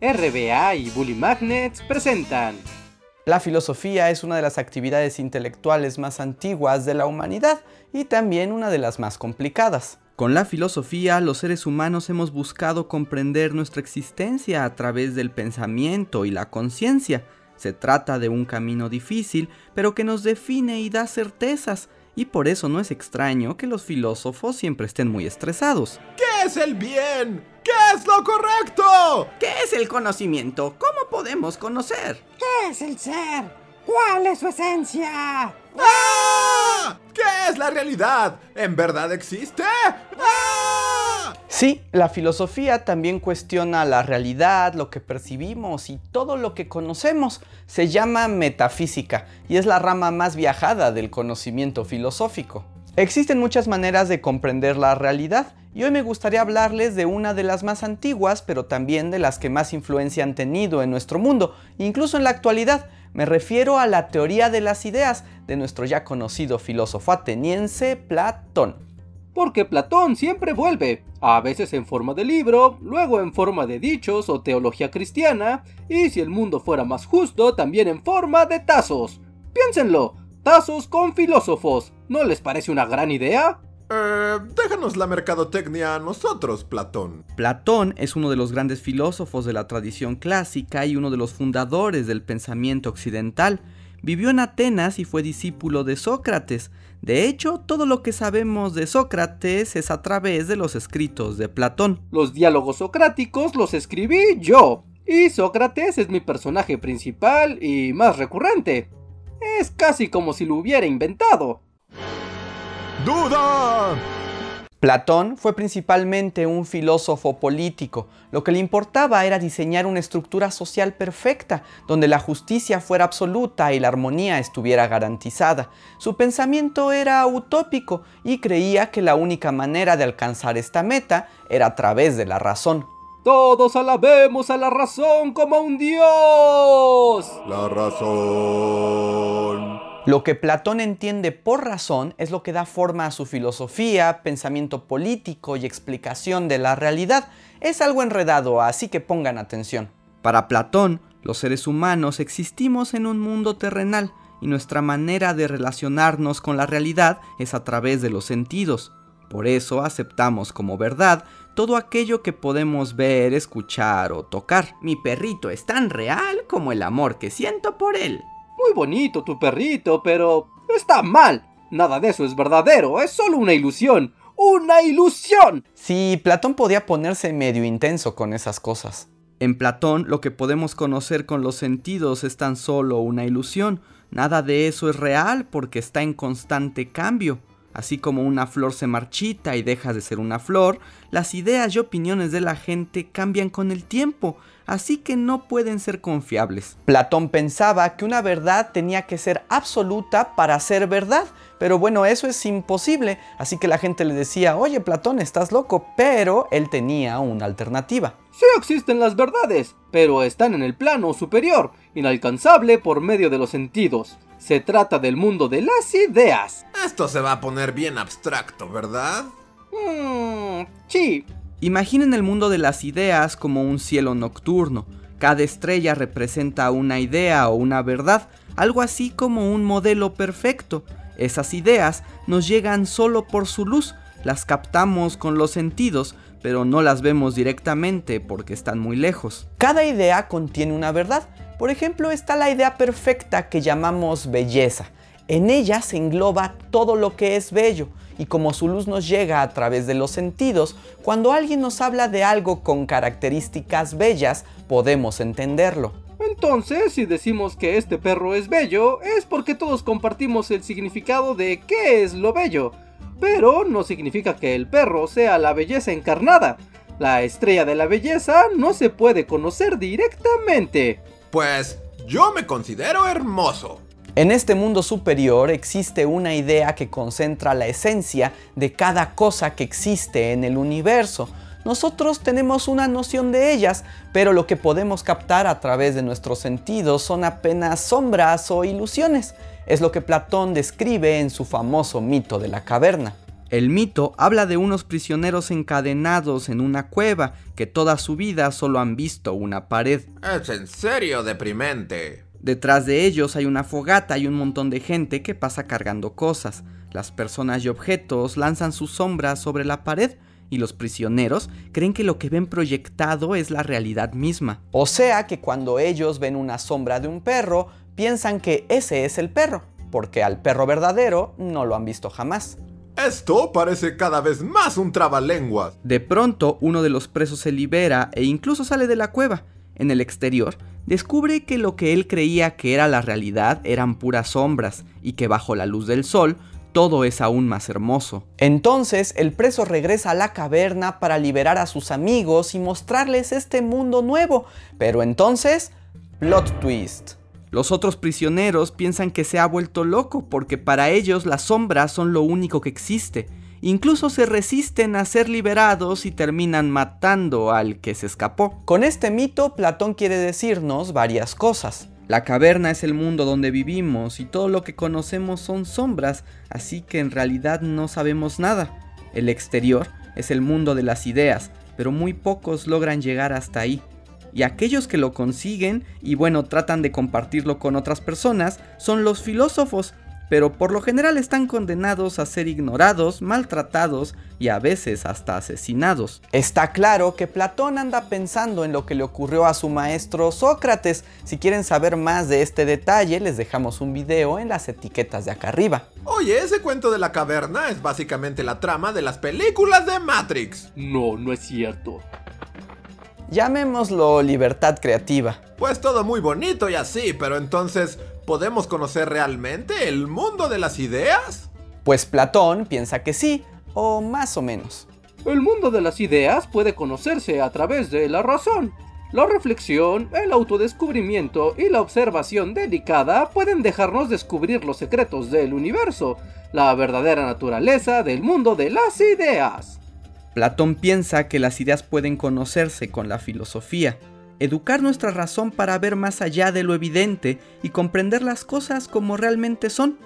RBA y Bully Magnets presentan. La filosofía es una de las actividades intelectuales más antiguas de la humanidad y también una de las más complicadas. Con la filosofía, los seres humanos hemos buscado comprender nuestra existencia a través del pensamiento y la conciencia. Se trata de un camino difícil, pero que nos define y da certezas, y por eso no es extraño que los filósofos siempre estén muy estresados. ¿Qué es el bien? ¿Qué es lo correcto? ¿Qué es el conocimiento? ¿Cómo podemos conocer? ¿Qué es el ser? ¿Cuál es su esencia? ¡Ah! ¿Qué es la realidad? ¿En verdad existe? ¡Ah! Sí, la filosofía también cuestiona la realidad, lo que percibimos y todo lo que conocemos. Se llama metafísica y es la rama más viajada del conocimiento filosófico. Existen muchas maneras de comprender la realidad y hoy me gustaría hablarles de una de las más antiguas, pero también de las que más influencia han tenido en nuestro mundo, incluso en la actualidad. Me refiero a la teoría de las ideas de nuestro ya conocido filósofo ateniense Platón. Porque Platón siempre vuelve, a veces en forma de libro, luego en forma de dichos o teología cristiana, y si el mundo fuera más justo, también en forma de tazos. Piénsenlo, tazos con filósofos, ¿no les parece una gran idea? Eh, déjanos la mercadotecnia a nosotros, Platón. Platón es uno de los grandes filósofos de la tradición clásica y uno de los fundadores del pensamiento occidental. Vivió en Atenas y fue discípulo de Sócrates. De hecho, todo lo que sabemos de Sócrates es a través de los escritos de Platón. Los diálogos socráticos los escribí yo, y Sócrates es mi personaje principal y más recurrente. Es casi como si lo hubiera inventado. ¡Duda! Platón fue principalmente un filósofo político. Lo que le importaba era diseñar una estructura social perfecta, donde la justicia fuera absoluta y la armonía estuviera garantizada. Su pensamiento era utópico y creía que la única manera de alcanzar esta meta era a través de la razón. Todos alabemos a la razón como un dios. La razón. Lo que Platón entiende por razón es lo que da forma a su filosofía, pensamiento político y explicación de la realidad. Es algo enredado, así que pongan atención. Para Platón, los seres humanos existimos en un mundo terrenal y nuestra manera de relacionarnos con la realidad es a través de los sentidos. Por eso aceptamos como verdad todo aquello que podemos ver, escuchar o tocar. Mi perrito es tan real como el amor que siento por él. Muy bonito tu perrito, pero está mal. Nada de eso es verdadero, es solo una ilusión. ¡Una ilusión! Sí, Platón podía ponerse medio intenso con esas cosas. En Platón lo que podemos conocer con los sentidos es tan solo una ilusión. Nada de eso es real porque está en constante cambio. Así como una flor se marchita y deja de ser una flor, las ideas y opiniones de la gente cambian con el tiempo, así que no pueden ser confiables. Platón pensaba que una verdad tenía que ser absoluta para ser verdad, pero bueno, eso es imposible, así que la gente le decía, oye Platón, estás loco, pero él tenía una alternativa. Sí existen las verdades, pero están en el plano superior, inalcanzable por medio de los sentidos. Se trata del mundo de las ideas. Esto se va a poner bien abstracto, ¿verdad? Mmm, sí. Imaginen el mundo de las ideas como un cielo nocturno. Cada estrella representa una idea o una verdad, algo así como un modelo perfecto. Esas ideas nos llegan solo por su luz, las captamos con los sentidos, pero no las vemos directamente porque están muy lejos. Cada idea contiene una verdad. Por ejemplo, está la idea perfecta que llamamos belleza. En ella se engloba todo lo que es bello y como su luz nos llega a través de los sentidos, cuando alguien nos habla de algo con características bellas, podemos entenderlo. Entonces, si decimos que este perro es bello, es porque todos compartimos el significado de qué es lo bello. Pero no significa que el perro sea la belleza encarnada. La estrella de la belleza no se puede conocer directamente. Pues yo me considero hermoso. En este mundo superior existe una idea que concentra la esencia de cada cosa que existe en el universo. Nosotros tenemos una noción de ellas, pero lo que podemos captar a través de nuestros sentidos son apenas sombras o ilusiones. Es lo que Platón describe en su famoso mito de la caverna. El mito habla de unos prisioneros encadenados en una cueva que toda su vida solo han visto una pared. Es en serio deprimente. Detrás de ellos hay una fogata y un montón de gente que pasa cargando cosas. Las personas y objetos lanzan sus sombras sobre la pared y los prisioneros creen que lo que ven proyectado es la realidad misma. O sea que cuando ellos ven una sombra de un perro, piensan que ese es el perro, porque al perro verdadero no lo han visto jamás. Esto parece cada vez más un trabalenguas. De pronto, uno de los presos se libera e incluso sale de la cueva. En el exterior, descubre que lo que él creía que era la realidad eran puras sombras y que bajo la luz del sol todo es aún más hermoso. Entonces el preso regresa a la caverna para liberar a sus amigos y mostrarles este mundo nuevo. Pero entonces, plot twist. Los otros prisioneros piensan que se ha vuelto loco porque para ellos las sombras son lo único que existe incluso se resisten a ser liberados y terminan matando al que se escapó. Con este mito, Platón quiere decirnos varias cosas. La caverna es el mundo donde vivimos y todo lo que conocemos son sombras, así que en realidad no sabemos nada. El exterior es el mundo de las ideas, pero muy pocos logran llegar hasta ahí. Y aquellos que lo consiguen y bueno, tratan de compartirlo con otras personas, son los filósofos, pero por lo general están condenados a ser ignorados, maltratados y a veces hasta asesinados. Está claro que Platón anda pensando en lo que le ocurrió a su maestro Sócrates. Si quieren saber más de este detalle, les dejamos un video en las etiquetas de acá arriba. Oye, ese cuento de la caverna es básicamente la trama de las películas de Matrix. No, no es cierto. Llamémoslo libertad creativa. Pues todo muy bonito y así, pero entonces, ¿podemos conocer realmente el mundo de las ideas? Pues Platón piensa que sí, o más o menos. El mundo de las ideas puede conocerse a través de la razón. La reflexión, el autodescubrimiento y la observación dedicada pueden dejarnos descubrir los secretos del universo, la verdadera naturaleza del mundo de las ideas. Platón piensa que las ideas pueden conocerse con la filosofía, educar nuestra razón para ver más allá de lo evidente y comprender las cosas como realmente son.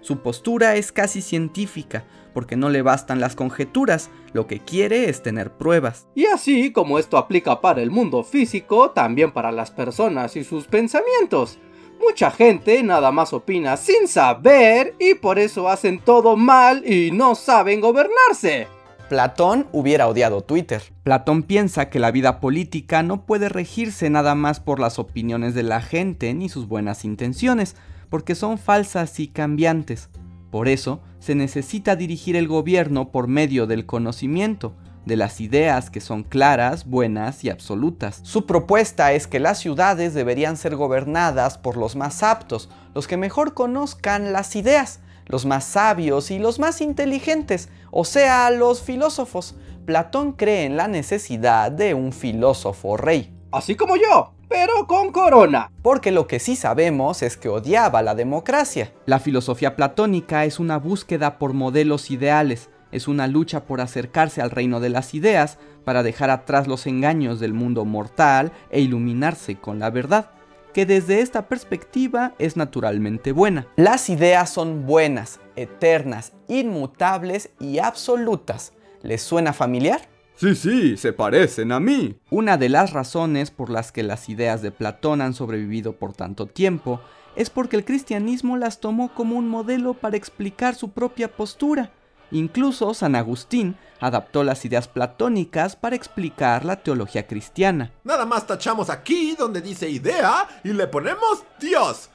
Su postura es casi científica, porque no le bastan las conjeturas, lo que quiere es tener pruebas. Y así como esto aplica para el mundo físico, también para las personas y sus pensamientos. Mucha gente nada más opina sin saber y por eso hacen todo mal y no saben gobernarse. Platón hubiera odiado Twitter. Platón piensa que la vida política no puede regirse nada más por las opiniones de la gente ni sus buenas intenciones, porque son falsas y cambiantes. Por eso, se necesita dirigir el gobierno por medio del conocimiento, de las ideas que son claras, buenas y absolutas. Su propuesta es que las ciudades deberían ser gobernadas por los más aptos, los que mejor conozcan las ideas, los más sabios y los más inteligentes, o sea, los filósofos. Platón cree en la necesidad de un filósofo rey. Así como yo, pero con corona. Porque lo que sí sabemos es que odiaba la democracia. La filosofía platónica es una búsqueda por modelos ideales, es una lucha por acercarse al reino de las ideas para dejar atrás los engaños del mundo mortal e iluminarse con la verdad que desde esta perspectiva es naturalmente buena. Las ideas son buenas, eternas, inmutables y absolutas. ¿Les suena familiar? Sí, sí, se parecen a mí. Una de las razones por las que las ideas de Platón han sobrevivido por tanto tiempo es porque el cristianismo las tomó como un modelo para explicar su propia postura. Incluso San Agustín adaptó las ideas platónicas para explicar la teología cristiana. Nada más tachamos aquí donde dice idea y le ponemos Dios.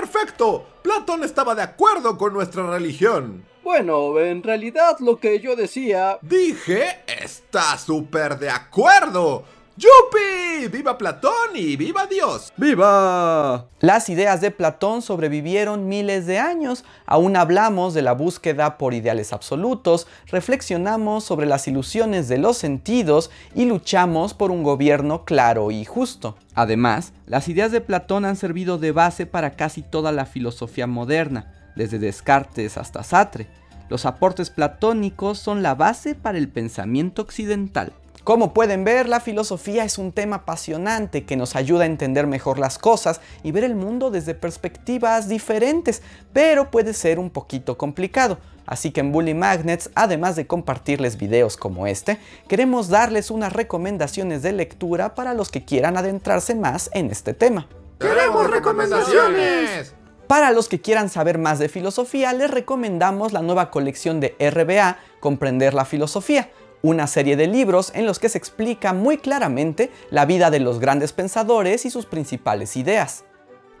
¡Perfecto! Platón estaba de acuerdo con nuestra religión. Bueno, en realidad lo que yo decía... Dije, está súper de acuerdo. ¡Yupi! ¡Viva Platón y viva Dios! ¡Viva! Las ideas de Platón sobrevivieron miles de años. Aún hablamos de la búsqueda por ideales absolutos, reflexionamos sobre las ilusiones de los sentidos y luchamos por un gobierno claro y justo. Además, las ideas de Platón han servido de base para casi toda la filosofía moderna, desde Descartes hasta Sartre. Los aportes platónicos son la base para el pensamiento occidental. Como pueden ver, la filosofía es un tema apasionante que nos ayuda a entender mejor las cosas y ver el mundo desde perspectivas diferentes, pero puede ser un poquito complicado. Así que en Bully Magnets, además de compartirles videos como este, queremos darles unas recomendaciones de lectura para los que quieran adentrarse más en este tema. ¡Queremos recomendaciones! Para los que quieran saber más de filosofía, les recomendamos la nueva colección de RBA, Comprender la Filosofía, una serie de libros en los que se explica muy claramente la vida de los grandes pensadores y sus principales ideas.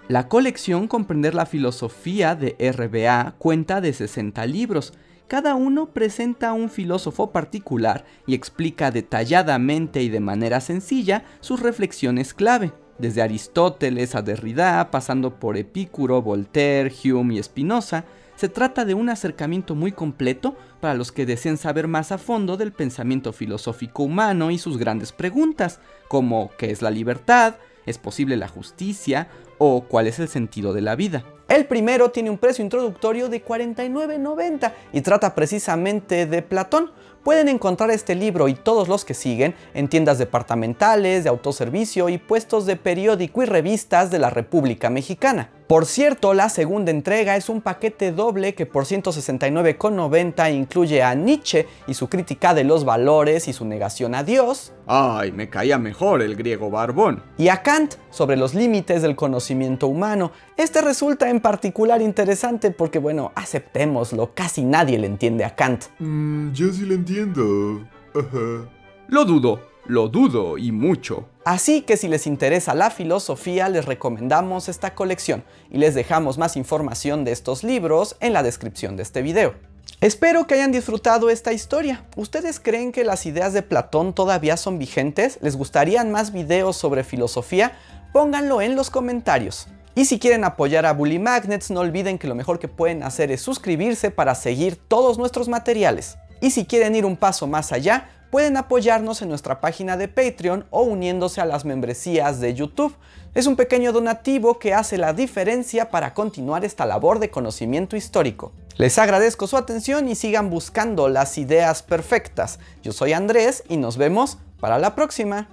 La colección Comprender la Filosofía de RBA cuenta de 60 libros. Cada uno presenta un filósofo particular y explica detalladamente y de manera sencilla sus reflexiones clave, desde Aristóteles a Derrida, pasando por Epicuro, Voltaire, Hume y Spinoza, se trata de un acercamiento muy completo para los que desean saber más a fondo del pensamiento filosófico humano y sus grandes preguntas, como ¿qué es la libertad? ¿Es posible la justicia? ¿O cuál es el sentido de la vida? El primero tiene un precio introductorio de 49.90 y trata precisamente de Platón. Pueden encontrar este libro y todos los que siguen en tiendas departamentales, de autoservicio y puestos de periódico y revistas de la República Mexicana. Por cierto, la segunda entrega es un paquete doble que por 169,90 incluye a Nietzsche y su crítica de los valores y su negación a Dios. Ay, me caía mejor el griego barbón. Y a Kant sobre los límites del conocimiento humano. Este resulta en particular interesante porque, bueno, aceptémoslo, casi nadie le entiende a Kant. Mmm, yo sí lo entiendo. Ajá. Lo dudo, lo dudo y mucho. Así que si les interesa la filosofía, les recomendamos esta colección y les dejamos más información de estos libros en la descripción de este video. Espero que hayan disfrutado esta historia. ¿Ustedes creen que las ideas de Platón todavía son vigentes? ¿Les gustarían más videos sobre filosofía? Pónganlo en los comentarios. Y si quieren apoyar a Bully Magnets, no olviden que lo mejor que pueden hacer es suscribirse para seguir todos nuestros materiales. Y si quieren ir un paso más allá, pueden apoyarnos en nuestra página de Patreon o uniéndose a las membresías de YouTube. Es un pequeño donativo que hace la diferencia para continuar esta labor de conocimiento histórico. Les agradezco su atención y sigan buscando las ideas perfectas. Yo soy Andrés y nos vemos para la próxima.